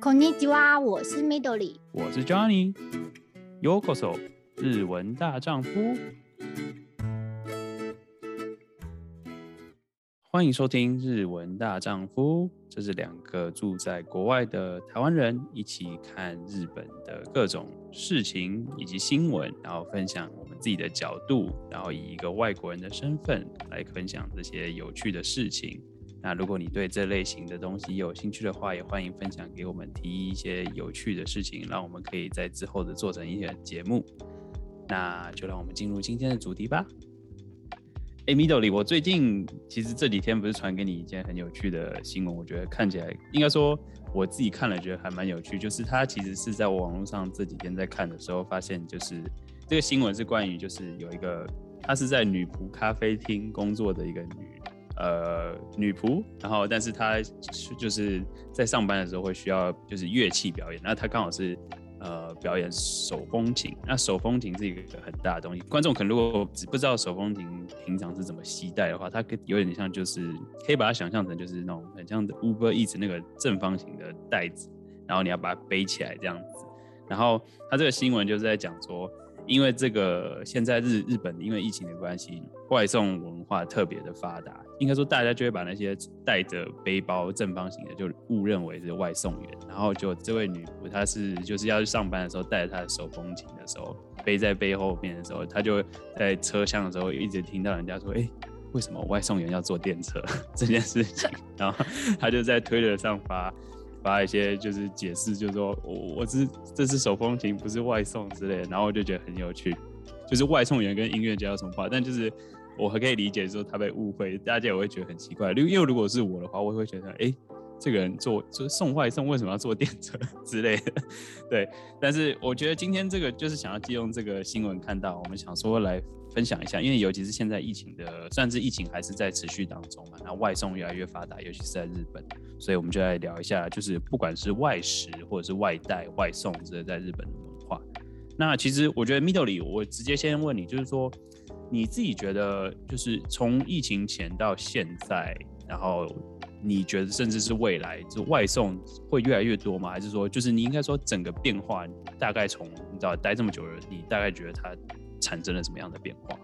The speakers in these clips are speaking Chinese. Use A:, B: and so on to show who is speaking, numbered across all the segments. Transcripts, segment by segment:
A: こんにちは，我是 Midori，
B: 我是 Johnny。Yokoso，日文大丈夫。欢迎收听《日文大丈夫》，这是两个住在国外的台湾人一起看日本的各种事情以及新闻，然后分享我们自己的角度，然后以一个外国人的身份来分享这些有趣的事情。 那如果你对这类型的东西有兴趣的话，也欢迎分享给我们，提一些有趣的事情，让我们可以在之后的做成一些节目。那就让我们进入今天的主题吧。哎，Midori，我最近其实这几天不是传给你一件很有趣的新闻，我觉得看起来应该说我自己看了觉得还蛮有趣，就是它其实是在网络上这几天在看的时候发现，就是这个新闻是关于就是有一个她是在女仆咖啡厅工作的一个女。呃，女仆，然后但是她就是在上班的时候会需要就是乐器表演，那她刚好是呃表演手风琴，那手风琴是一个很大的东西，观众可能如果不知道手风琴平常是怎么携带的话，它可有点像就是可以把它想象成就是那种很像的 Uber Eats 那个正方形的袋子，然后你要把它背起来这样子，然后他这个新闻就是在讲说。因为这个现在日日本因为疫情的关系，外送文化特别的发达，应该说大家就会把那些带着背包正方形的就误认为是外送员，然后就这位女仆她是就是要去上班的时候带着她的手风琴的时候背在背后面的时候，她就在车厢的时候一直听到人家说，哎，为什么外送员要坐电车 这件事情，然后她就在推特上发。发一些就是解释，就是说我我是这是手风琴，不是外送之类的，然后我就觉得很有趣，就是外送员跟音乐家有什么话？但就是我还可以理解说他被误会，大家也会觉得很奇怪。因为如果是我的话，我会觉得哎、这个人做就是送外送，为什么要坐电车 之类的？对，但是我觉得今天这个就是想要借用这个新闻看到，我们想说来。分享一下，因为尤其是现在疫情的，算是疫情还是在持续当中嘛，那外送越来越发达，尤其是在日本，所以我们就来聊一下，就是不管是外食或者是外带、外送这些在日本的文化。那其实我觉得 Midori，我直接先问你，就是说你自己觉得，就是从疫情前到现在，然后你觉得甚至是未来，就外送会越来越多吗？还是说，就是你应该说整个变化，大概从你知道待这么久了，你大概觉得它？产生了什么样的变化？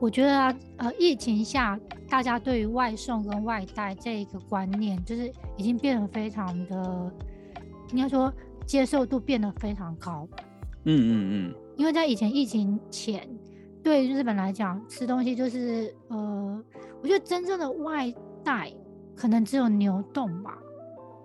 A: 我觉得啊，呃，疫情下大家对于外送跟外带这一个观念，就是已经变得非常的，应该说接受度变得非常高。嗯嗯嗯。因为在以前疫情前，对日本来讲，吃东西就是呃，我觉得真正的外带可能只有牛丼吧。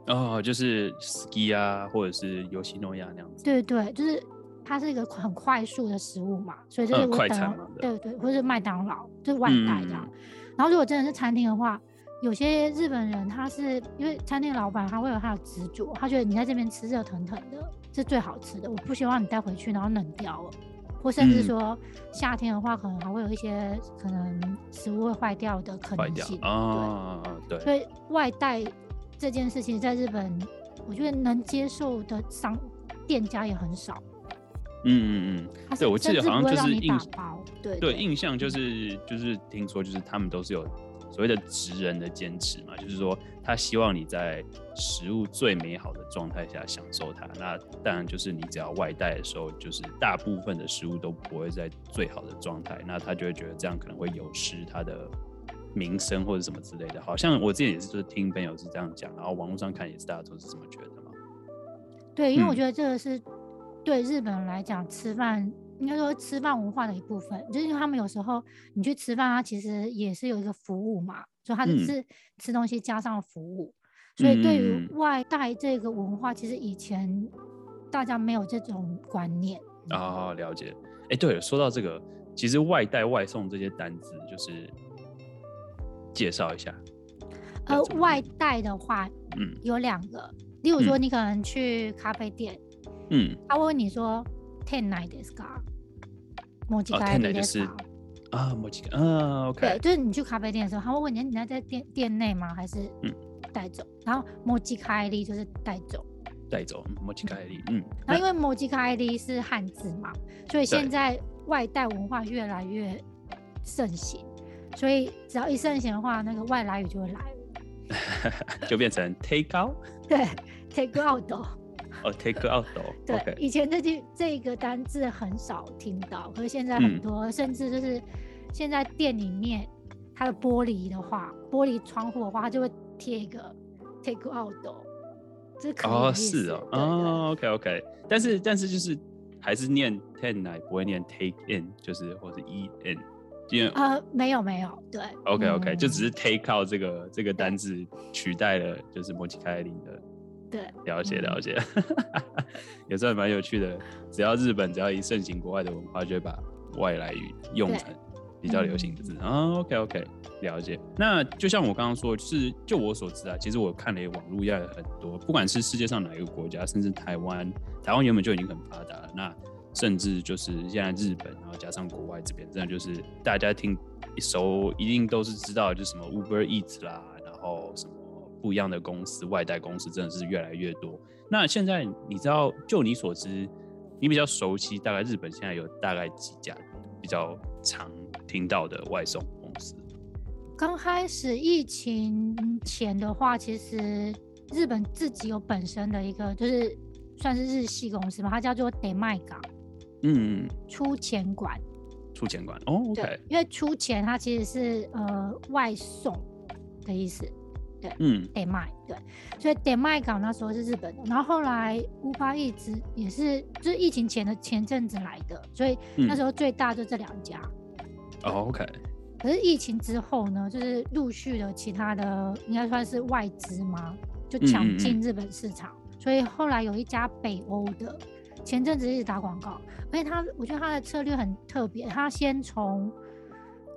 B: 哦，就是 ski 啊，或者是ヨシノヤ那样子。
A: 对对，就是。 它是一个很快速的食物嘛，所以就是我等、嗯，对对，或是麦当劳，就是外带这样、嗯。然后如果真的是餐厅的话，有些日本人他是因为餐厅老板他会有他的执着，他觉得你在这边吃热腾腾的是最好吃的，我不希望你带回去然后冷掉了，或甚至说夏天的话可能还会有一些可能食物会坏掉的可能性。啊，对。所以外带这件事情在日本，我觉得能接受的商店家也很少。
B: 嗯嗯嗯，对，我记得好像就是印
A: 对，
B: 对印象就是就是听说就是他们都是有所谓的职人的坚持嘛，就是说他希望你在食物最美好的状态下享受它。那当然就是你只要外带的时候，就是大部分的食物都不会在最好的状态，那他就会觉得这样可能会有失他的名声或者什么之类的。好像我之前也是就是听朋友是这样讲，然后网络上看也是大家都是这么觉得嘛。
A: 对，因为我觉得这个是。嗯对日本人来讲，吃饭应该说吃饭文化的一部分，就是他们有时候你去吃饭，它其实也是有一个服务嘛，所以它只是吃东西加上服务。嗯、所以对于外带这个文化，其实以前大家没有这种观念。
B: 哦，了解。哎，对了，说到这个，其实外带外送这些单子，就是介绍一下。
A: 呃，外带的话，嗯，有两个，例如说你可能去咖啡店。嗯，他会问你说店内ですか？持ち帰りですか？
B: 啊，持ち帰り，嗯，OK。
A: 对，就是你去咖啡店的时候，他会问你，你在在店店内吗？还是嗯带走？然后持ち帰り就是带走，
B: 带走，持ち帰り，嗯。
A: 然后因为持ち帰り是汉字嘛，所以现在外带文化越来越盛行，所以只要一盛行的话，那个外来语就会来了，
B: 就变成 take out。
A: 对。 take out
B: 哦，take out
A: 对，okay. 以前这句这个单字很少听到，可是现在很多，嗯、甚至就是现在店里面它的玻璃的话，玻璃窗户的话，它就会贴一个 take out，这可以
B: 哦，是哦，哦，OK OK，但是但是就是还是念 ten 来，不会念 take in，就是或者 eat in，因为
A: 呃没有没有，对
B: ，OK OK，、嗯、就只是 take out 这个这个单字取代了就是莫吉开林的。
A: 对，
B: 了解了解，嗯、也算蛮有趣的。只要日本只要一盛行国外的文化，就会把外来语用成比较流行的字啊、嗯。OK OK，了解。那就像我刚刚说，就是就我所知啊，其实我看了网络也很多，不管是世界上哪一个国家，甚至台湾，台湾原本就已经很发达了。那甚至就是现在日本，然后加上国外这边，真的就是大家听一熟，一定都是知道，就什么 Uber Eats 啦，然后什么。不一样的公司，外带公司真的是越来越多。那现在你知道，就你所知，你比较熟悉，大概日本现在有大概几家比较常听到的外送公司？
A: 刚开始疫情前的话，其实日本自己有本身的一个，就是算是日系公司嘛，它叫做 Demae-ga。
B: 嗯，
A: 出钱馆。
B: 出钱馆哦，OK。
A: 因为出钱它其实是呃外送的意思。对，
B: 嗯，
A: 得卖，对，所以得卖港那时候是日本的，然后后来 Uber 一直也是，就是疫情前的前阵子来的，所以那时候最大就这两家。
B: 哦、嗯 oh，OK。
A: 可是疫情之后呢，就是陆续的其他的，应该算是外资嘛，就抢进日本市场，嗯嗯嗯，所以后来有一家北欧的，前阵子一直打广告，而且他，我觉得他的策略很特别，他先从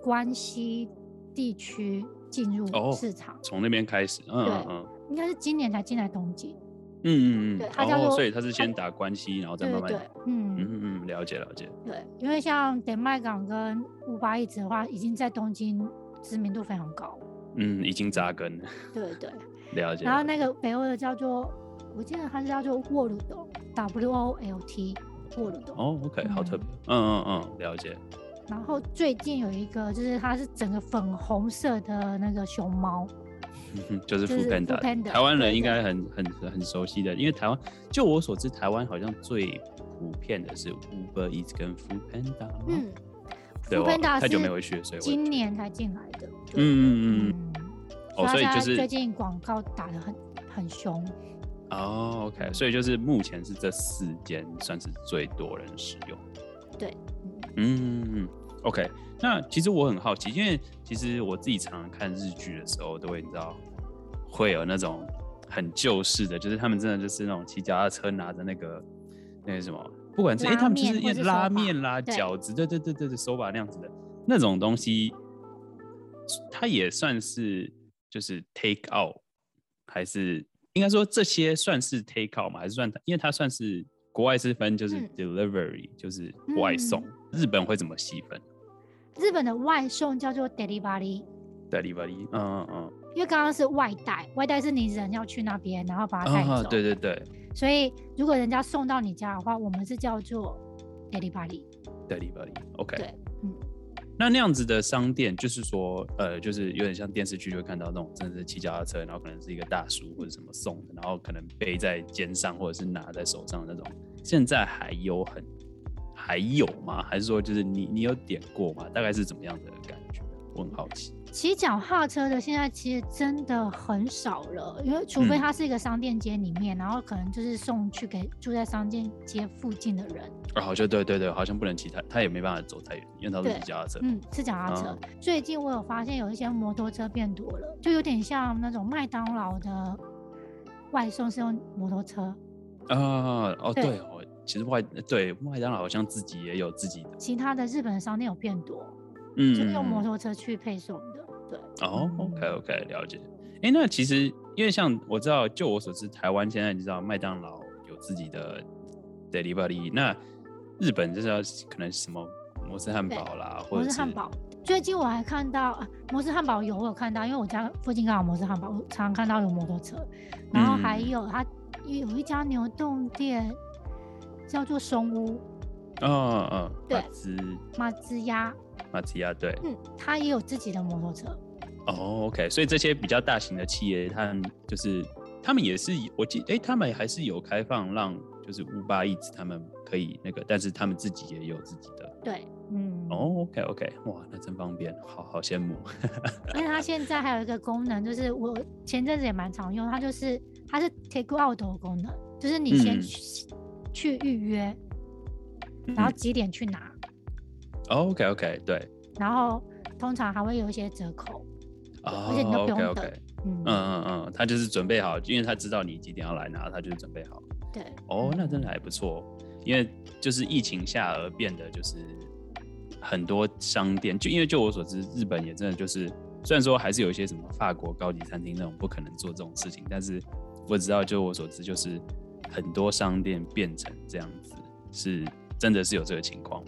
A: 关西地区。进入市场，从、
B: 哦、那边开始，嗯嗯嗯，
A: 应该是今年才进来东京，
B: 嗯嗯嗯，
A: 对，他叫做、
B: 哦，所以他是先打关系，然后再慢慢，
A: 对，对，对，嗯
B: 嗯嗯，了解了解，
A: 对，因为像点麦港跟乌巴一直的话，已经在东京知名度非常高，
B: 嗯，已经扎根了，
A: 对对，
B: 了解。
A: 然后那个北欧的叫做，我记得它是叫做沃鲁多，W O L T，沃鲁多，
B: 哦，OK，好特。别，嗯嗯嗯，了解。
A: 然后最近有一个，就是它是整个粉红色的那个熊猫，
B: 就是 foodpanda，台湾人应该很很很熟悉的，因为台湾就我所知，台湾好像最普遍的是 Uber Eats 跟 foodpanda。嗯，foodpanda 太久没回去了，所以
A: 今年才进来的。
B: 嗯嗯嗯。哦，所以就是
A: 最近广告打得很很凶。
B: 哦，OK，所以就是目前是这四间算是最多人使用。
A: 对。
B: 嗯，OK。那其实我很好奇，因为其实我自己常常看日剧的时候，都会你知道会有那种很旧式的，就是他们真的就是那种骑脚踏车拿着那个那个什么，不管是哎、欸，他们就是一拉面啦、饺子，对对对对对，手把那样子的那种东西，它也算是就是 take out，还是应该说这些算是 take out 吗？还是算因为它算是国外是分就是 delivery，、嗯、就是外送。嗯日本会怎么细分？
A: 日本的外送叫做 delivery，delivery，
B: 嗯嗯嗯，
A: 因为刚刚是外带，外带是你人要去那边，然后把它带走，
B: 哦，对对对。
A: 所以如果人家送到你家的话，我们是叫做
B: delivery，delivery，OK，
A: 对，嗯。
B: 那那样子的商店，就是说，呃，就是有点像电视剧就会看到那种，真的是骑脚踏车，然后可能是一个大叔或者什么送的，然后可能背在肩上或者是拿在手上的那种，现在还有很。还有吗？还是说就是你你有点过吗？大概是怎么样的感觉？我很好奇。
A: 骑脚踏车的现在其实真的很少了，因为除非它是一个商店街里面，嗯，然后可能就是送去给住在商店街附近的人。
B: 哦，好像对对对，好像不能骑他，他也没办法走太远，因为他是骑脚踏车。
A: 嗯，是脚踏车，嗯。最近我有发现有一些摩托车变多了，就有点像那种麦当劳的外送是用摩托车。
B: 啊哦对，对哦。其实外对麦当劳好像自己也有自己的，
A: 其他的日本的商店有变多，嗯，就是用摩托车去配送的，对。
B: 哦，OK OK，了解。哎、欸，那其实因为像我知道，就我所知，台湾现在你知道麦当劳有自己的 Delivery，那日本就是要可能什么摩斯汉堡啦，或者是
A: 摩斯汉堡。最近我还看到、啊、摩斯汉堡有我有看到，因为我家附近刚好摩斯汉堡，我常常看到有摩托车。然后还有它有一家牛洞店。叫做松屋，
B: 嗯、哦、嗯，
A: 对，马兹鸭，
B: 马兹鸭，对，
A: 嗯，他也有自己的摩托车。
B: 哦，OK，所以这些比较大型的企业，他们就是他们也是，我记得，哎，他们还是有开放让就是 Uber Eats 他们可以那个，但是他们自己也有自己的。
A: 对，嗯。
B: 哦，OK OK，哇，那真方便，好好羡慕。
A: 因为它现在还有一个功能，就是我前阵子也蛮常用，它就是它是 Take Out 的功能，就是你先去、嗯、去预约，然后几点去拿。
B: 哦、OK OK，对。
A: 然后通常还会有一些折扣，
B: 哦、
A: 而且你都不用等。
B: OK OK。嗯嗯嗯，他就是准备好，因为他知道你几点要来拿，他就是准备好。
A: 对，
B: 哦，那真的还不错，因为就是疫情下而变得就是很多商店，就因为就我所知，日本也真的就是，虽然说还是有一些什么法国高级餐厅那种不可能做这种事情，但是我知道就我所知，就是很多商店变成这样子，是真的是有这个情况。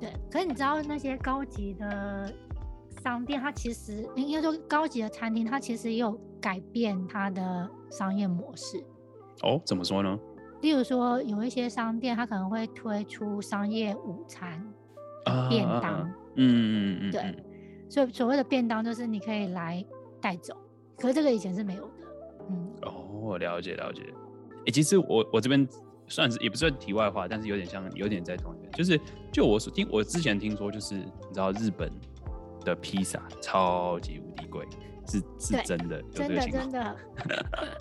A: 对，可是你知道那些高级的。商店它其实应该说高级的餐厅，它其实也有改变它的商业模式。
B: 哦，怎么说呢？
A: 例如说，有一些商店它可能会推出商业午餐便当。嗯
B: 嗯嗯，
A: 对。所以所谓的便当就是你可以来带走，可是这个以前是没有的。嗯。
B: 哦，了解了解。哎、欸，其实我我这边算是也不算题外话，但是有点像有点在同一个，就是就我所听我之前听说，就是你知道日本。的披萨超级无敌贵，是是真的，
A: 真的真的。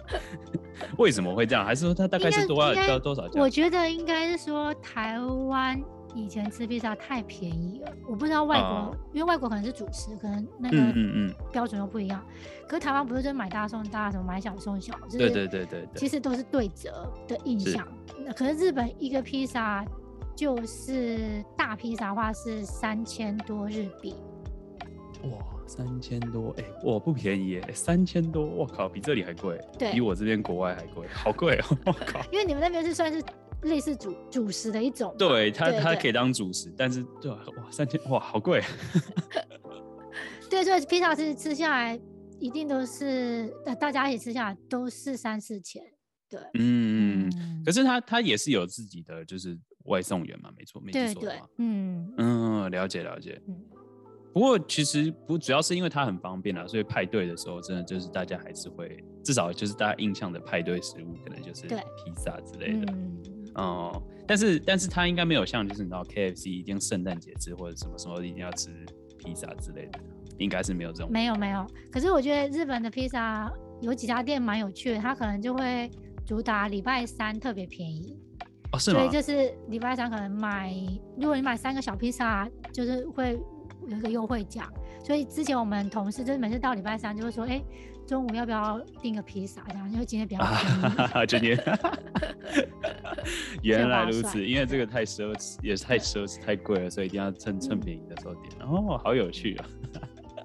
B: 为什么会这样？还是说它大概是多少多少钱？
A: 我觉得应该是说台湾以前吃披萨太便宜了。我不知道外国，啊、因为外国可能是主食，可能那个标准又不一样。嗯嗯嗯，可是台湾不是就买大送大，什么买小送小？就是、
B: 对对对对，
A: 其实都是对折的印象。那可是日本一个披萨就是大披萨的话是三千多日币。
B: 哇，三千多哎、欸，哇不便宜三千多，我靠，比这里还贵，
A: 对，
B: 比我这边国外还贵，好贵哦、喔，我靠。
A: 因为你们那边是算是类似主主食的一种，
B: 对，它它可以当主食，但是对哇三千哇好贵。
A: 对，所以披萨是吃下来一定都是大家一起吃下来都是三四千，对，
B: 嗯，嗯可是它它也是有自己的就是外送员嘛，没错，没错，
A: 对，嗯。
B: 嗯，了解了解。嗯。不过其实不主要是因为它很方便啦，所以派对的时候真的就是大家还是会，至少就是大家印象的派对食物可能就是披萨之类的。哦、但是但是他应该没有像就是你知道 KFC 一定圣诞节吃或者什么时候一定要吃披萨之类的，应该是没有这种。
A: 没有没有，可是我觉得日本的披萨有几家店蛮有趣的，它可能就会主打礼拜三特别便宜。
B: 哦，是吗？
A: 所以就是礼拜三可能买，如果你买三个小披萨，就是会。有一个优惠价，所以之前我们同事就是每次到礼拜三就会说，哎、欸，中午要不要订个披萨？这样，因为今天比较。今天，
B: 原来如此，因为这个太奢侈，也是太奢侈、太贵了，所以一定要趁趁便宜的时候点。哦，好有趣啊！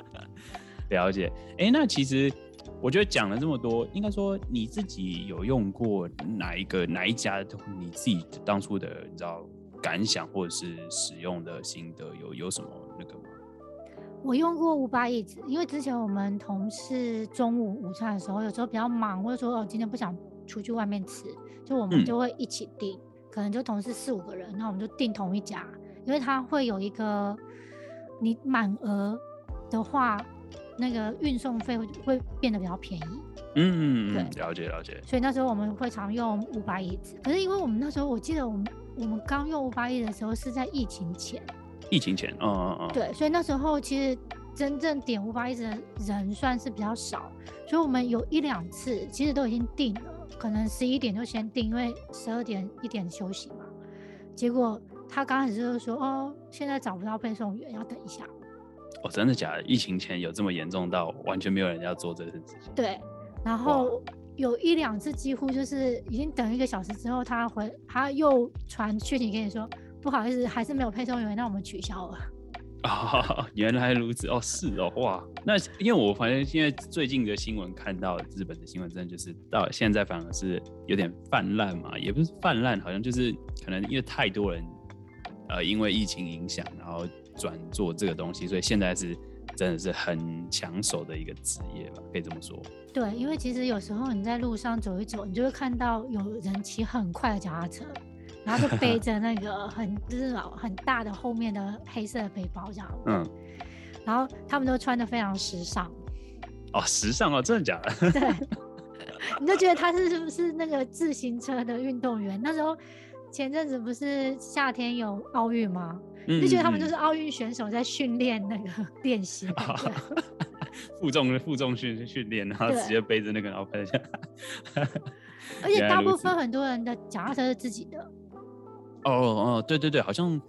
B: 了解。哎、欸，那其实我觉得讲了这么多，应该说你自己有用过哪一个哪一家？你自己当初的你知道感想或者是使用的心得有有什么？
A: 我用过 Uber Eats，因为之前我们同事中午午餐的时候，有时候比较忙，或者说哦今天不想出去外面吃，就我们就会一起订，嗯、可能就同事四五个人，那我们就订同一家，因为它会有一个你满额的话，那个运送费会会变得比较便宜。
B: 嗯，对，了解了解。
A: 所以那时候我们会常用 Uber Eats，可是因为我们那时候我记得我们我们刚用 Uber Eats 的时候是在疫情前。
B: 疫情前，嗯嗯嗯，
A: 对，所以那时候其实真正点 Uber Eats 的人算是比较少，所以我们有一两次其实都已经定了，可能十一点就先定，因为十二点一点休息嘛。结果他刚开始就说，哦，现在找不到配送员，要等一下。
B: 哦，真的假的？疫情前有这么严重到完全没有人要做这个事情？
A: 对，然后有一两次几乎就是已经等一个小时之后，他回他又传讯息跟你说。不好意思，还是没有配送员，那我们取消了。
B: 啊、哦，原来如此哦，是哦，哇，那因为我反正现在最近的新闻看到日本的新闻，真的就是到现在反而是有点泛滥嘛，也不是泛滥，好像就是可能因为太多人呃因为疫情影响，然后转做这个东西，所以现在是真的是很抢手的一个职业吧，可以这么说。
A: 对，因为其实有时候你在路上走一走，你就会看到有人骑很快的脚踏车。然后就背着那个很就是很大的后面的黑色的背包这样，嗯，然后他们都穿的非常时尚，
B: 哦，时尚哦，真的假的？
A: 对，你就觉得他是是不是那个自行车的运动员？那时候前阵子不是夏天有奥运吗？嗯、就觉得他们就是奥运选手在训练那个 练习，
B: 负重负重训训练，然后直接背着那个然后拍下。
A: 而且大部分很多人的脚踏车是自己的。
B: 哦哦，对对对，好像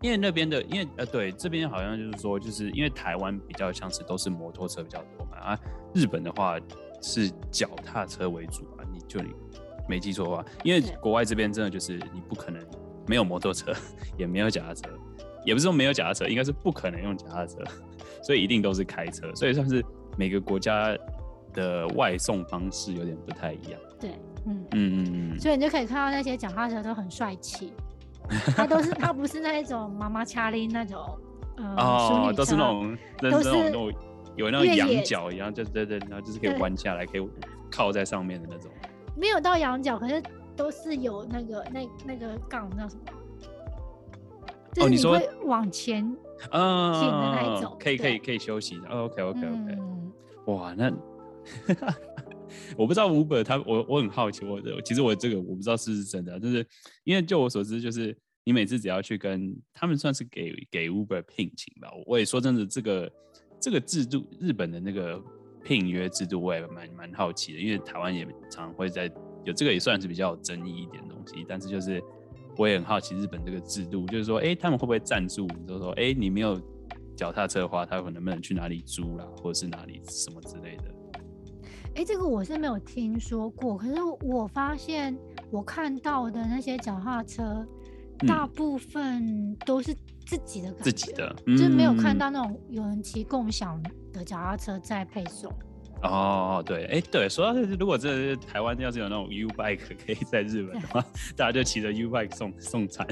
B: 因为那边的，因为呃对，这边好像就是说，就是因为台湾比较像是都是摩托车比较多嘛，啊，日本的话是脚踏车为主啊，你就你没记错的话，因为国外这边真的就是你不可能没有摩托车，也没有脚踏车，也不是说没有脚踏车，应该是不可能用脚踏车，所以一定都是开车，所以算是每个国家的外送方式有点不太一样。
A: 对，嗯嗯嗯嗯，所以你就可以看到那些脚踏车都很帅气，他都是他不是那一种妈妈掐铃那种，呃，
B: 哦，都是那种都是那种有那种羊角一样，就对对，然后就是可以弯下来，可以靠在上面的那种。
A: 没有到羊角，可是都是有那个那那个杠叫什么？哦，你说往前嗯，的那一种，
B: 可以可以可以休息。OK OK OK，哇，那。我不知道 Uber 他，我我很好奇，我其实我这个我不知道是不是真的，就是因为就我所知，就是你每次只要去跟他们算是给给 Uber 聘请吧，我也说真的，这个这个制度，日本的那个聘约制度，我也蛮蛮好奇的，因为台湾也常会在有这个也算是比较有争议一点东西，但是就是我也很好奇日本这个制度，就是说，哎，他们会不会赞助？就是说，哎，你没有脚踏车的话，他可能不能去哪里租啦，或者是哪里什么之类的？
A: 哎，这个我是没有听说过。可是我发现我看到的那些脚踏车，大部分都是自己的，
B: 自己的，
A: 就是没有看到那种有人骑共享的脚踏车在配送。
B: 哦，对，哎，对，说到这，如果这台湾要是有那种 U bike 可以在日本的话，大家就骑着 U bike 送送餐，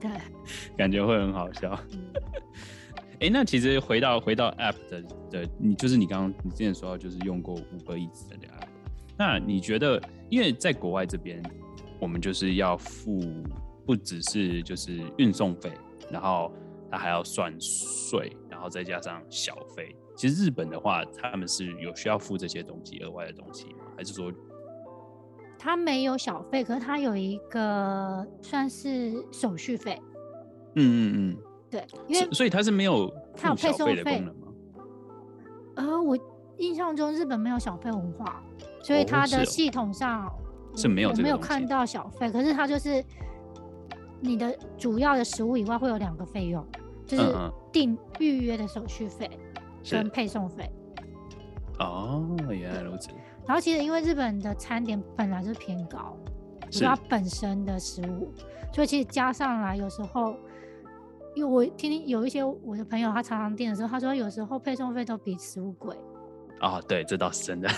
A: 对，
B: 感觉会很好笑。哎，那其实回到回到 App 的的，你就是你刚刚你之前说到，就是用过 Uber Eats 的 App，那你觉得，因为在国外这边，我们就是要付不只是就是运送费，然后他还要算税，然后再加上小费。其实日本的话，他们是有需要付这些东西额外的东西吗？还是说
A: 他没有小费，可是他有一个算是手续费？
B: 嗯嗯嗯。
A: 对，因为
B: 所以它是没有它有配送费的功能吗？
A: 呃，我印象中日本没有小费文化，所以它的系统上、哦是，哦、是没有，我没有看到小费。可是它就是你的主要的食物以外，会有两个费用，就是订预约的手续费跟配送费。
B: 哦，原来如此。
A: 然后其实因为日本的餐点本来就偏高，是它本身的食物，所以其实加上来有时候。因为我听听有一些我的朋友，他常常订的时候，他说有时候配送费都比食物贵。
B: 哦，对，这倒是真的。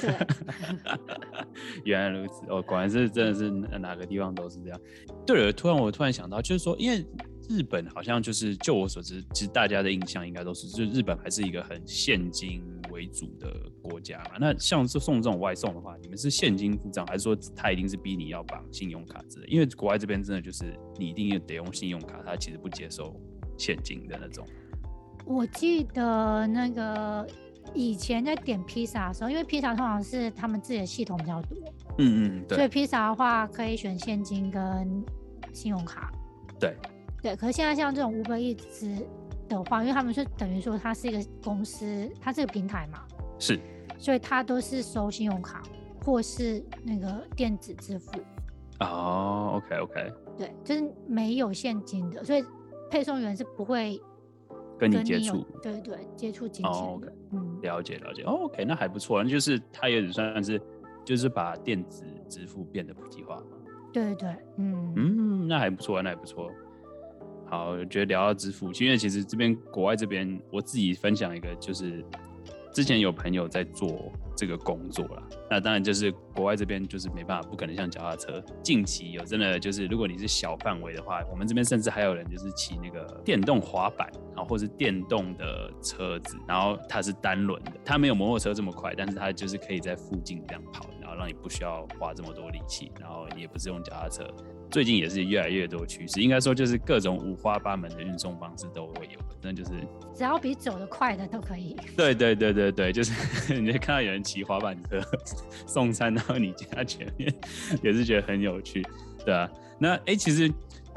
B: 原来如此，哦，果然是真的是哪个地方都是这样。对了，突然我突然想到，就是说，因为日本好像就是就我所知，其实大家的印象应该都是，就是日本还是一个很现金为主的国家嘛。那像是送这种外送的话，你们是现金付账，还是说他一定是逼你要绑信用卡之类？因为国外这边真的就是你一定要得用信用卡，他其实不接受。现金的那种，
A: 我记得那个以前在点披萨的时候，因为披萨通常是他们自己的系统比较多，
B: 嗯嗯，对，
A: 所以披萨的话可以选现金跟信用卡，
B: 对
A: 对。可是现在像这种 Uber Eats 的话，因为他们是等于说它是一个公司，它是个平台嘛，
B: 是，
A: 所以它都是收信用卡或是那个电子支付。
B: 哦，OK OK，
A: 对，就是没有现金的，所以。配送员是不会
B: 跟你接触，
A: 对对，接触金钱。
B: 哦，OK，嗯，了解了解。哦，OK，那还不错，那就是他也算是，就是把电子支付变得普及化嘛。
A: 对对，嗯
B: 嗯，那还不错，那还不错。好，我觉得聊到支付，因为其实这边国外这边，我自己分享一个就是。之前有朋友在做这个工作啦，那当然就是国外这边就是没办法，不可能像脚踏车。近期有真的就是，如果你是小范围的话，我们这边甚至还有人就是骑那个电动滑板，然后或是电动的车子，然后它是单轮的，它没有摩托车这么快，但是它就是可以在附近这样跑。然后让你不需要花这么多力气，然后也不是用脚踏车。最近也是越来越多趋势，应该说就是各种五花八门的运送方式都会有，那就是
A: 只要比走得快的都可以。
B: 对对对对对，就是 你会看到有人骑滑板车 送餐到你家前面，也是觉得很有趣，对啊。那哎、欸，其实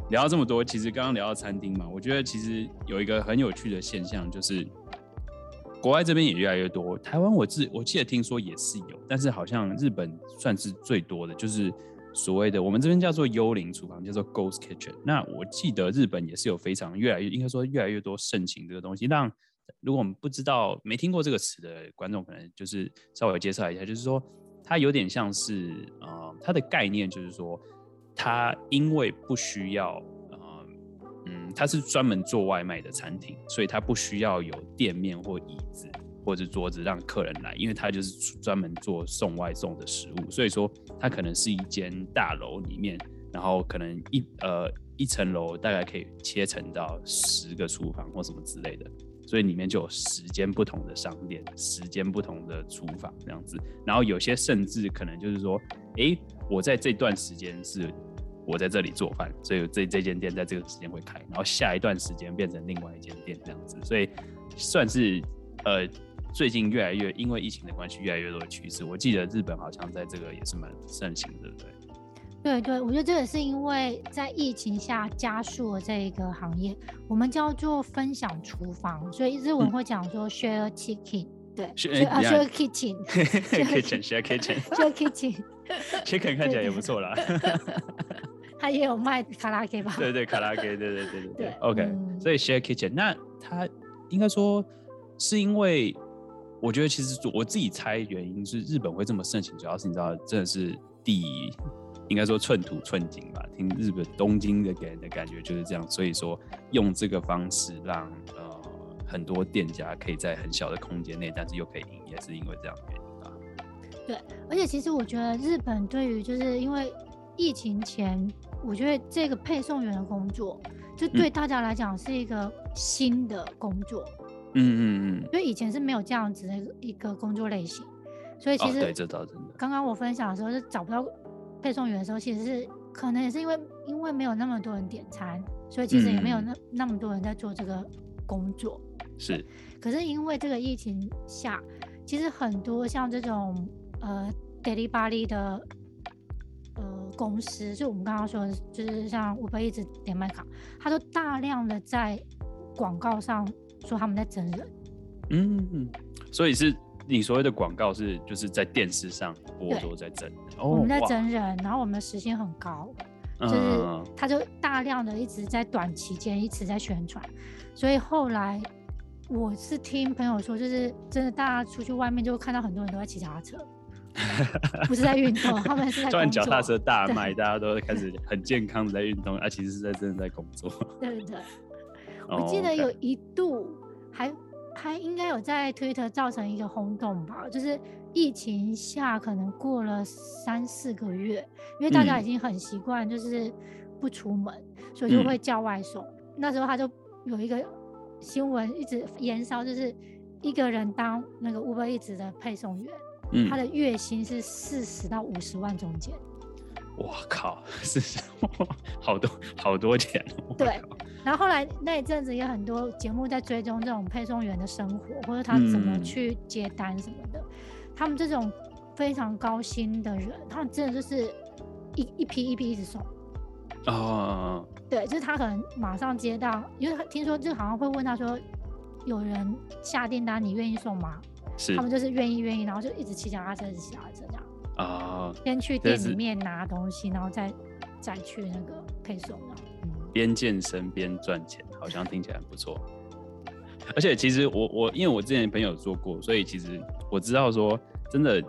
B: 聊到这么多，其实刚刚聊到餐厅嘛，我觉得其实有一个很有趣的现象就是。国外这边也越来越多，台湾我记我记得听说也是有，但是好像日本算是最多的，就是所谓的我们这边叫做幽灵厨房，叫做 Ghost Kitchen。那我记得日本也是有非常越来越应该说越来越多盛行这个东西。让如果我们不知道没听过这个词的观众，可能就是稍微介绍一下，就是说它有点像是呃它的概念就是说它因为不需要呃。嗯，它是专门做外卖的餐厅，所以它不需要有店面或椅子或者桌子让客人来，因为他就是专门做送外送的食物。所以说，它可能是一间大楼里面，然后可能一呃一层楼大概可以切成到十个厨房或什么之类的，所以里面就有十间不同的商店，十间不同的厨房这样子。然后有些甚至可能就是说，哎，我在这段时间是。我在这里做饭，所以这这间店在这个时间会开，然后下一段时间变成另外一间店这样子，所以算是呃最近越来越因为疫情的关系越来越多的趋势。我记得日本好像在这个也是蛮盛行的，对不对？
A: 对对，我觉得这也是因为在疫情下加速了这一个行业，我们叫做分享厨房，所以日文会讲说 share chicken，、嗯、对，share
B: kitchen，share
A: kitchen，share
B: kitchen，chicken 看起来也不错啦。
A: 他也有卖卡拉 OK 吧？
B: 对对，卡拉 OK，对对对对对。OK，、嗯、所以 Share Kitchen，那他应该说是因为，我觉得其实我自己猜原因是日本会这么盛行，主要是你知道，真的是地应该说寸土寸金吧。听日本东京的给人的感觉就是这样，所以说用这个方式让呃很多店家可以在很小的空间内，但是又可以营业，是因为这样的原因吧？
A: 对，而且其实我觉得日本对于就是因为疫情前。我觉得这个配送员的工作，就对大家来讲是一个新的工作。嗯嗯嗯嗯。因为以前是没有这样子的一个工作类型，所以其实对，这倒是刚刚我分享的时候是找不到配送员的时候，其实是可能也是因为因为没有那么多人点餐，所以其实也没有那那么多人在做这个工作。
B: 是。
A: 可是因为这个疫情下，其实很多像这种呃 delivery 的。呃，公司就我们刚刚说的，就是像 Uber Eats 点麦卡，他都大量的在广告上说他们在整人。
B: 嗯，所以是你所谓的广告是就是在电视上播说在征，
A: 哦，我们在整人，然后我们的时薪很高，就是他就大量的一直在短期间一直在宣传，所以后来我是听朋友说，就是真的大家出去外面就会看到很多人都在骑脚踏车。不是在运动，他们是在
B: 转脚踏车大卖，大家都开始很健康的在运动，啊，其实是在真的在工作。
A: 对对对，我记得有一度还还应该有在 Twitter 造成一个轰动吧，就是疫情下可能过了三四个月，因为大家已经很习惯就是不出门，所以就会叫外送。嗯、那时候他就有一个新闻一直延烧，就是一个人当那个 Uber Eats 的配送员。嗯、他的月薪是四十到五十万中间。
B: 我靠，四十，好多好多钱。
A: 对，然后后来那一阵子也很多节目在追踪这种配送员的生活，或者他怎么去接单什么的。嗯、他们这种非常高薪的人，他们真的就是一一批一批一直送。
B: 哦。
A: 对，就是他可能马上接到，因为他听说就好像会问他说，有人下订单，你愿意送吗？是他们就是愿意愿意，然后就一直骑脚踏车，一直骑脚踏车这样啊。先去店里面拿东西，然后再再去那个配送，
B: 边健身边赚钱，好像听起来很不错。而且其实我我因为我之前朋友做过，所以其实我知道说真的，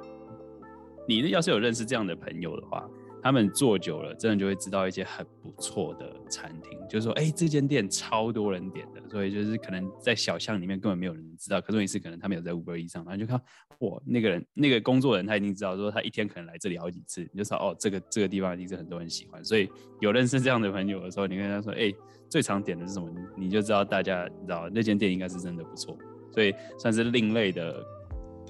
B: 你要是有认识这样的朋友的话。他们做久了，真的就会知道一些很不错的餐厅。就是说，哎、这间店超多人点的，所以就是可能在小巷里面根本没有人知道。可是问题是，可能他们有在 Uber E 上，然后就看，哇，那个人那个工作人他已经知道说他一天可能来这里好几次，你就知道哦，这个这个地方一定是很多人喜欢。所以有认识这样的朋友的时候，你跟他说，哎、最常点的是什么？你就知道大家知道那间店应该是真的不错，所以算是另类的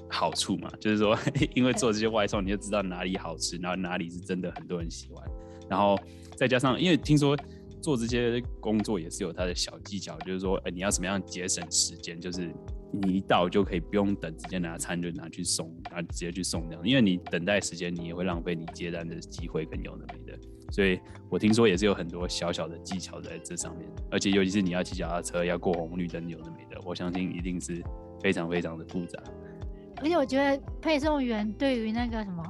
B: 好处嘛，就是说，因为做这些外送，你就知道哪里好吃，然后哪里是真的很多人喜欢，然后再加上，因为听说做这些工作也是有它的小技巧，就是说，哎，你要怎么样节省时间，就是你一到就可以不用等，直接拿餐就拿去送，然后直接去送这样，因为你等待时间，你也会浪费你接单的机会跟有的没的，所以我听说也是有很多小小的技巧在这上面，而且尤其是你要骑脚踏车要过红绿灯有的没的，我相信一定是非常非常的复杂。
A: 而且我觉得配送员对于那个什么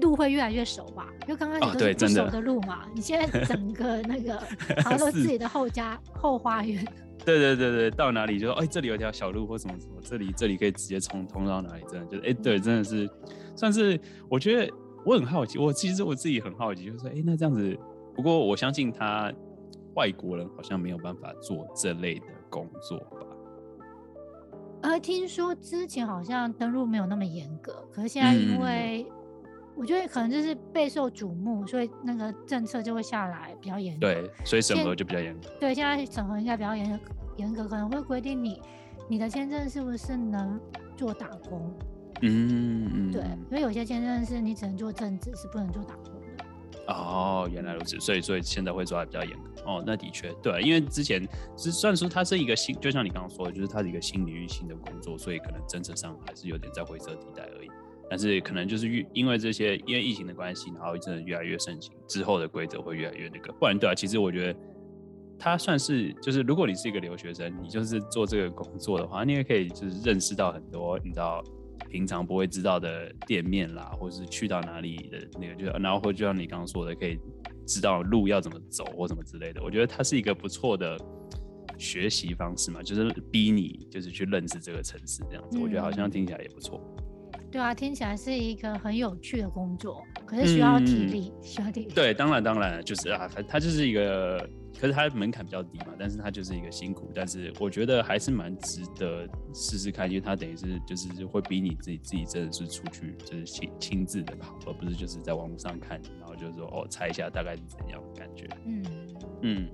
A: 路会越来越熟吧，因为刚开始都是不熟的路嘛，哦、你现在 整个那个 好像自己的后家后花园。
B: 对对对对，到哪里就说哎，这里有一条小路或什么什么，这里这里可以直接冲通到哪里，真的就是哎，对，真的是算是我觉得我很好奇，我其实我自己很好奇，就是说哎，那这样子，不过我相信他外国人好像没有办法做这类的工作吧。
A: 而听说之前好像登录没有那么严格，可是现在因为我觉得可能就是备受瞩目，所以那个政策就会下来比较严格。
B: 对，所以审核就比较严格。
A: 对，现在审核应该比较严严格，可能会规定你你的签证是不是能做打工。
B: 嗯嗯。
A: 对，因为有些签证是你只能做正职，是不能做打工。
B: 哦，原来如此，所以所以现在会抓的比较严格。哦，那的确对，因为之前是算是它是一个新，就像你刚刚说的，就是它是一个新领域新的工作，所以可能政策上还是有点在灰色地带而已。但是可能就是越因为这些因为疫情的关系，然后真的越来越盛行，之后的规则会越来越那个。不然对啊，其实我觉得它算是就是如果你是一个留学生，你就是做这个工作的话，你也可以就是认识到很多你知道。平常不会知道的店面啦，或是去到哪里的那个，就然后或就像你刚刚说的，可以知道路要怎么走或什么之类的。我觉得它是一个不错的学习方式嘛，就是逼你就是去认识这个城市这样子。嗯、我觉得好像听起来也不错。
A: 对啊，听起来是一个很有趣的工作，可是需要体力，嗯、需要体力。
B: 对，当然当然，就是啊，它它就是一个。可是它门槛比较低嘛，但是它就是一个辛苦，但是我觉得还是蛮值得试试看，因为它等于是就是会逼你自己自己真的是出去就是亲亲自的跑，而不是就是在网络上看，然后就是说哦猜一下大概是怎样的感觉。嗯嗯。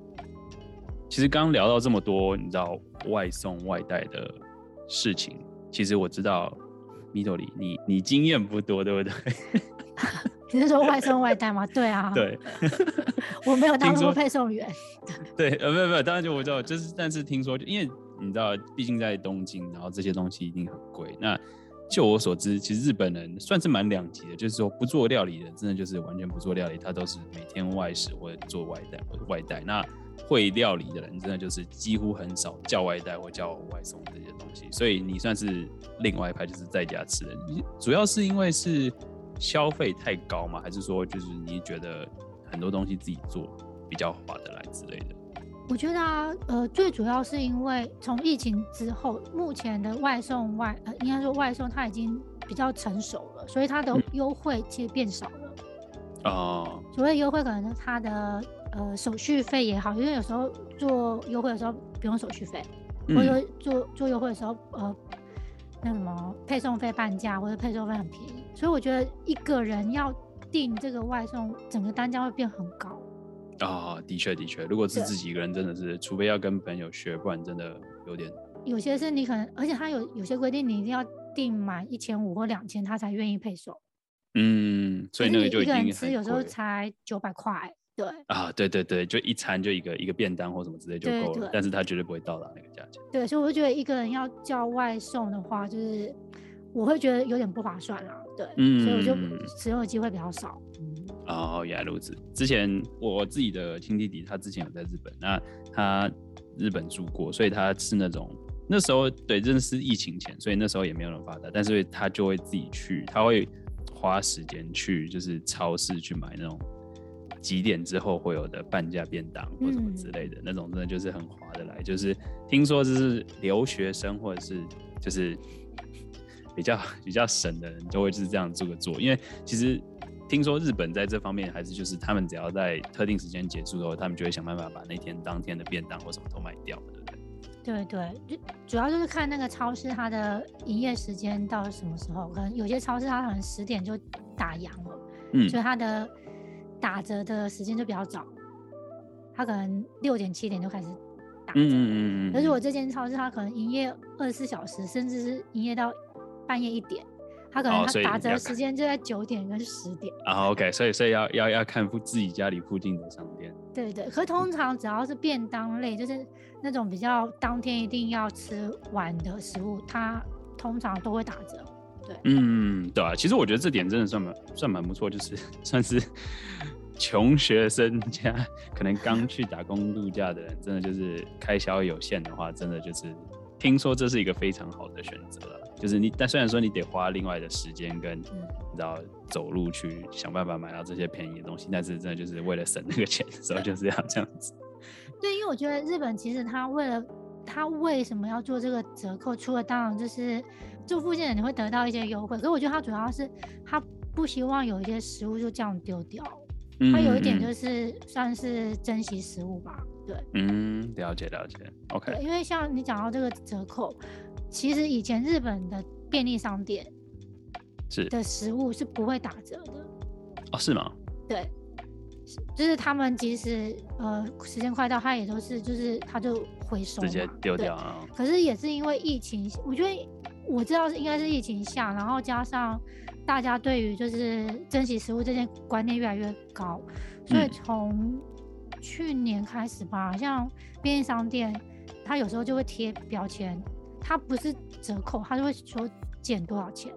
B: 其实刚刚聊到这么多，你知道外送外带的事情，其实我知道，Midori 你你经验不多，对不对？
A: 你是说外送外带吗？对啊，
B: 对，
A: 我没有当过配送员。
B: 对，呃，没有没有，当然就我知道，就是但是听说，因为你知道，毕竟在东京，然后这些东西一定很贵。那就我所知，其实日本人算是蛮两极的，就是说不做料理的，真的就是完全不做料理，他都是每天外食或者做外带或者外带。那会料理的人，真的就是几乎很少叫外带或叫外送这些东西。所以你算是另外一派，就是在家吃的，主要是因为是。消费太高吗？还是说就是你觉得很多东西自己做比较划得来之类的？
A: 我觉得啊，呃，最主要是因为从疫情之后，目前的外送外呃，应该说外送它已经比较成熟了，所以它的优惠其实变少了。
B: 哦、嗯。
A: 所谓优惠，可能它的呃手续费也好，因为有时候做优惠的时候不用手续费，或者做做优惠的时候呃。那什么配送费半价或者配送费很便宜，所以我觉得一个人要订这个外送，整个单价会变很高。
B: 啊、哦，的确的确，如果是自己一个人，真的是除非要跟朋友学，不然真的有点。
A: 有些是你可能，而且他有有些规定，你一定要订满一千五或两千，他才愿意配送。
B: 嗯，所以那个就一个人
A: 吃有时候才九百块。对
B: 啊，对对对，就一餐就一个一个便当或什么之类就够了，但是他绝对不会到达那个价钱。
A: 对，所以我就觉得一个人要叫外送的话，就是我会觉得有点不划算啦。对，嗯，所以我就使用的机会比较少。嗯，
B: 哦，原来如此。之前我自己的亲弟弟，他之前有在日本，那他日本住过，所以他是那种那时候对，真的是疫情前，所以那时候也没有那么发达，但是他就会自己去，他会花时间去，就是超市去买那种。几点之后会有的半价便当或什么之类的、嗯、那种，真的就是很划得来。就是听说就是留学生或者是就是比较 比较省的人，都会是这样做个做。因为其实听说日本在这方面还是就是他们只要在特定时间结束之后，他们就会想办法把那天当天的便当或什么都卖掉，对不对？
A: 对对，就主要就是看那个超市它的营业时间到什么时候。可能有些超市它可能十点就打烊了，嗯，所以它的。打折的时间就比较早，他可能六点七点就开始打折。嗯嗯嗯。可是我这间超市，它可能营业二十四小时，甚至是营业到半夜一点。他可能他打折时间就在九点跟十点。
B: 啊，OK，所以所以要要要看附自己家里附近的商店。
A: 对对，可通常只要是便当类，就是那种比较当天一定要吃完的食物，它通常都会打折。对，
B: 嗯，对啊，其实我觉得这点真的算蛮算蛮不错，就是 算是穷学生家可能刚去打工度假的人，真的就是开销有限的话，真的就是听说这是一个非常好的选择了。就是你，但虽然说你得花另外的时间跟，你知道走路去想办法买到这些便宜的东西，但是真的就是为了省那个钱的时候，就是要这样子。
A: 对，因为我觉得日本其实他为了他为什么要做这个折扣，除了当然就是住附近的你会得到一些优惠，可是我觉得他主要是他不希望有一些食物就这样丢掉，他有一点就是算是珍惜食物吧。对，
B: 嗯，了解了解，OK。
A: 因为像你讲到这个折扣。其实以前日本的便利商店是的食物是不会打折的
B: 哦？是吗？
A: 对，就是他们即使呃时间快到，他也都是就是他就回收，直
B: 接丢掉啊。
A: 可是也是因为疫情，我觉得我知道是应该是疫情下，然后加上大家对于就是珍惜食物这件观念越来越高，所以从去年开始吧，嗯、像便利商店，它有时候就会贴标签。它不是折扣，它就会说减多少钱。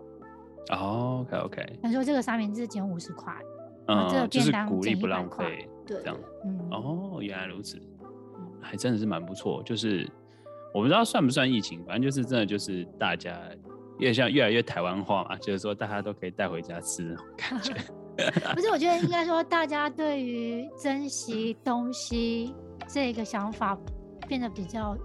B: 哦，OK OK。
A: 他说这个三明治减五十块，
B: 嗯，
A: 这个便当
B: 鼓励不浪费，
A: 对，
B: 这样。
A: 嗯，
B: 哦，原来如此，还真的是蛮不错。就是我不知道算不算疫情，反正就是真的就是大家越像越来越台湾化嘛，就是说大家都可以带回家吃那种感觉。
A: 不是，我觉得应该说大家对于珍惜东西这个想法变得比较。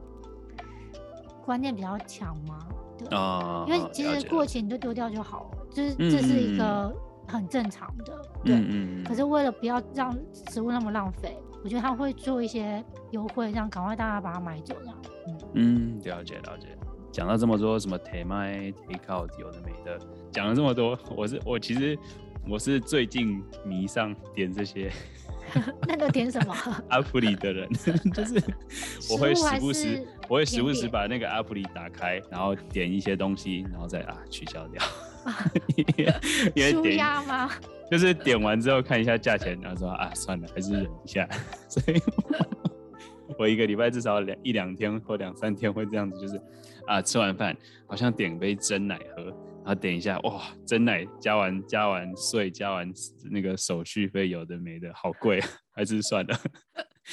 A: 观念比较强嘛？对，
B: 哦、
A: 因为其实过期你就丢掉就好了，就是这是一个很正常的，嗯、对。嗯、可是为了不要让食物那么浪费，我觉得他会做一些优惠，这样赶快大家把它买走，这样。嗯，
B: 嗯，了解了解。讲到这么多什么 take my take out 有的没的，讲了这么多，我是我其实我是最近迷上点这些。
A: 那个点什么？
B: 阿普里的人 就是我会时不时，我会时不时把那个阿普里打开，然后点一些东西，然后再啊取消掉。
A: 因为点吗？
B: 就是点完之后看一下价钱，然后说啊算了，还是忍一下。所以我 一个礼拜至少两一两天或两三天会这样子，就是啊吃完饭好像点杯真奶喝。然后点一下，哇，真奶加完加完税加完那个手续费，有的没的，好贵，还是算了。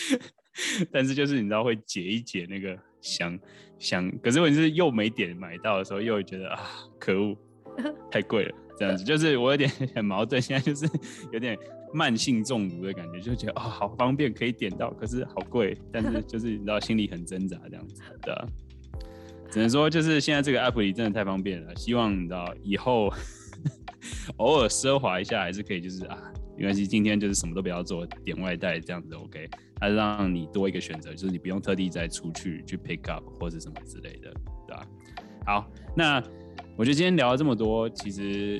B: 但是就是你知道会解一解那个想想，可是问题是又没点买到的时候，又会觉得啊，可恶，太贵了，这样子就是我有点 很矛盾，现在就是有点慢性中毒的感觉，就觉得啊、哦，好方便可以点到，可是好贵，但是 就是你知道心里很挣扎这样子，对吧？只能说，就是现在这个 app 里真的太方便了。希望你知道以后偶尔奢华一下还是可以，就是啊，没关系，今天就是什么都不要做，点外带这样子 OK。它让你多一个选择，就是你不用特地再出去去 pick up 或者什么之类的，对吧？好，那我觉得今天聊了这么多，其实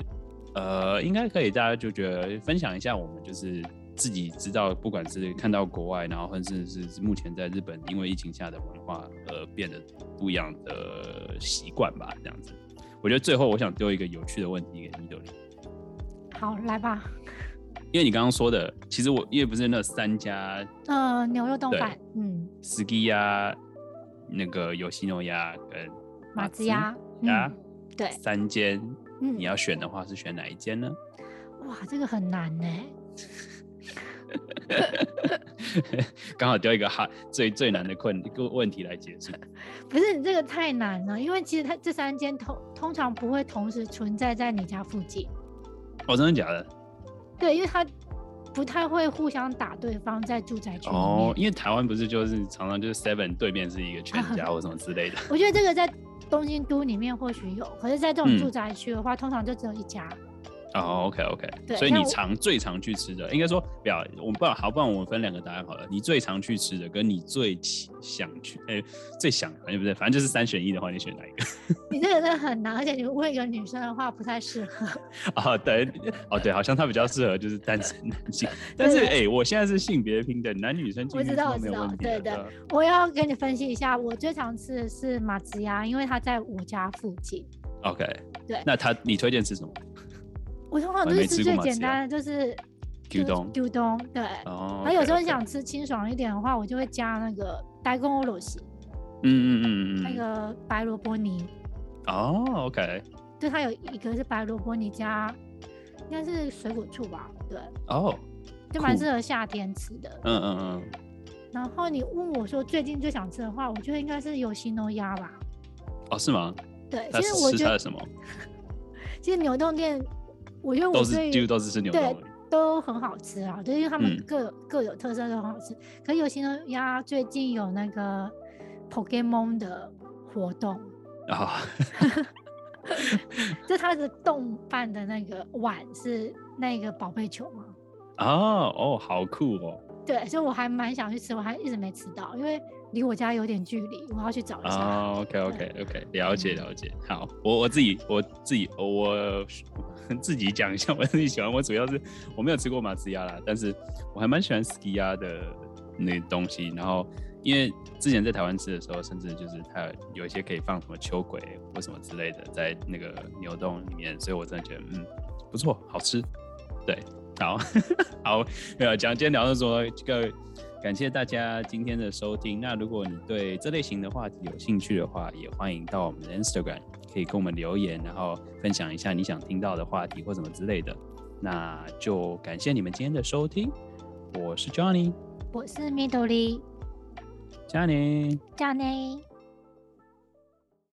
B: 呃，应该可以大家就觉得分享一下我们就是。自己知道，不管是看到国外，然后或者是目前在日本，因为疫情下的文化而变得不一样的习惯吧，这样子。我觉得最后我想丢一个有趣的问题给 Midori。
A: 好，来吧。
B: 因为你刚刚说的，其实我因为不是那三家，
A: 呃，牛肉冻饭，嗯
B: ，Sukiya，那个 Yoshinoya 跟
A: 马子鸭，
B: 呀、嗯，
A: 对，
B: 三间，你要选的话是选哪一间呢？
A: 哇，这个很难呢。
B: 刚好丢一个哈最最难的困一个问题来结束。
A: 不是你这个太难了，因为其实它这三间通通常不会同时存在在你家附近。
B: 哦，真的假的？
A: 对，因为它不太会互相打对方在住宅区。
B: 哦，因为台湾不是就是常常就是 Seven 对面是一个全家 或什么之类的。
A: 我觉得这个在东京都里面或许有，可是在这种住宅区的话，嗯、通常就只有一家。
B: 哦、oh，OK OK，所以你常最常去吃的，应该说不要，我们不好，好不然我们分两个答案好了。你最常去吃的，跟你最想去，哎、欸，最想，反正不对，反正就是三选一的话，你选哪一个？
A: 你这个真的很难，而且你问一个女生的话不太适合。
B: 哦，对，哦对，好像她比较适合就是单身男性，但是哎、欸，我现在是性别平等，男女生我知道我知道。
A: 对对，我要跟你分析一下，我最常吃的是马子鸭，因为它在我家附近。
B: OK，
A: 对。
B: 那他你推荐吃什么？
A: 我通常都是吃最简单的，就是
B: 牛丼。
A: 牛丼，对。哦。然后有时候想吃清爽一点的话，我就会加那个大根おろし。
B: 嗯嗯嗯嗯。
A: 那个白萝卜泥。
B: 哦，OK。
A: 对，它有一个是白萝卜泥加，应该是水果醋吧？对。
B: 哦。
A: 就蛮适合夏天吃的。
B: 嗯嗯嗯。
A: 然后你问我说最近最想吃的话，我觉得应该是有吉野家吧。
B: 哦，是吗？
A: 对，其实我觉得
B: 什么？
A: 其实牛丼店， 我觉得我
B: 都是几乎都是吃牛肉，
A: 对，都很好吃啊，就是因为他们各有、嗯、各有特色，都很好吃。可是有吉野家最近有那个 Pokemon 的活动啊，就它的动漫的那个碗是那个宝贝球吗？
B: 哦哦，好酷哦！
A: 对，所以我还蛮想去吃，我还一直没吃到，因为。离我家有点距离，我要去找一下。
B: 哦、oh,，OK OK OK，了解了解。好，我我自己我自己我自己讲一下，我自己喜欢。我主要是我没有吃过马子鸭啦，但是我还蛮喜欢すき家的那东西。然后因为之前在台湾吃的时候，甚至就是它有一些可以放什么秋葵或什么之类的在那个牛洞里面，所以我真的觉得嗯不错，好吃。对，好 好没有讲，今天聊的说这个。感谢大家今天的收听。那如果你对这类型的话题有兴趣的话，也欢迎到我们的 Instagram，可以跟我们留言，然后分享一下你想听到的话题或什么之类的。那就感谢你们今天的收听。我是 Johnny，
A: 我是 Midori，
B: 加你，
A: 加你。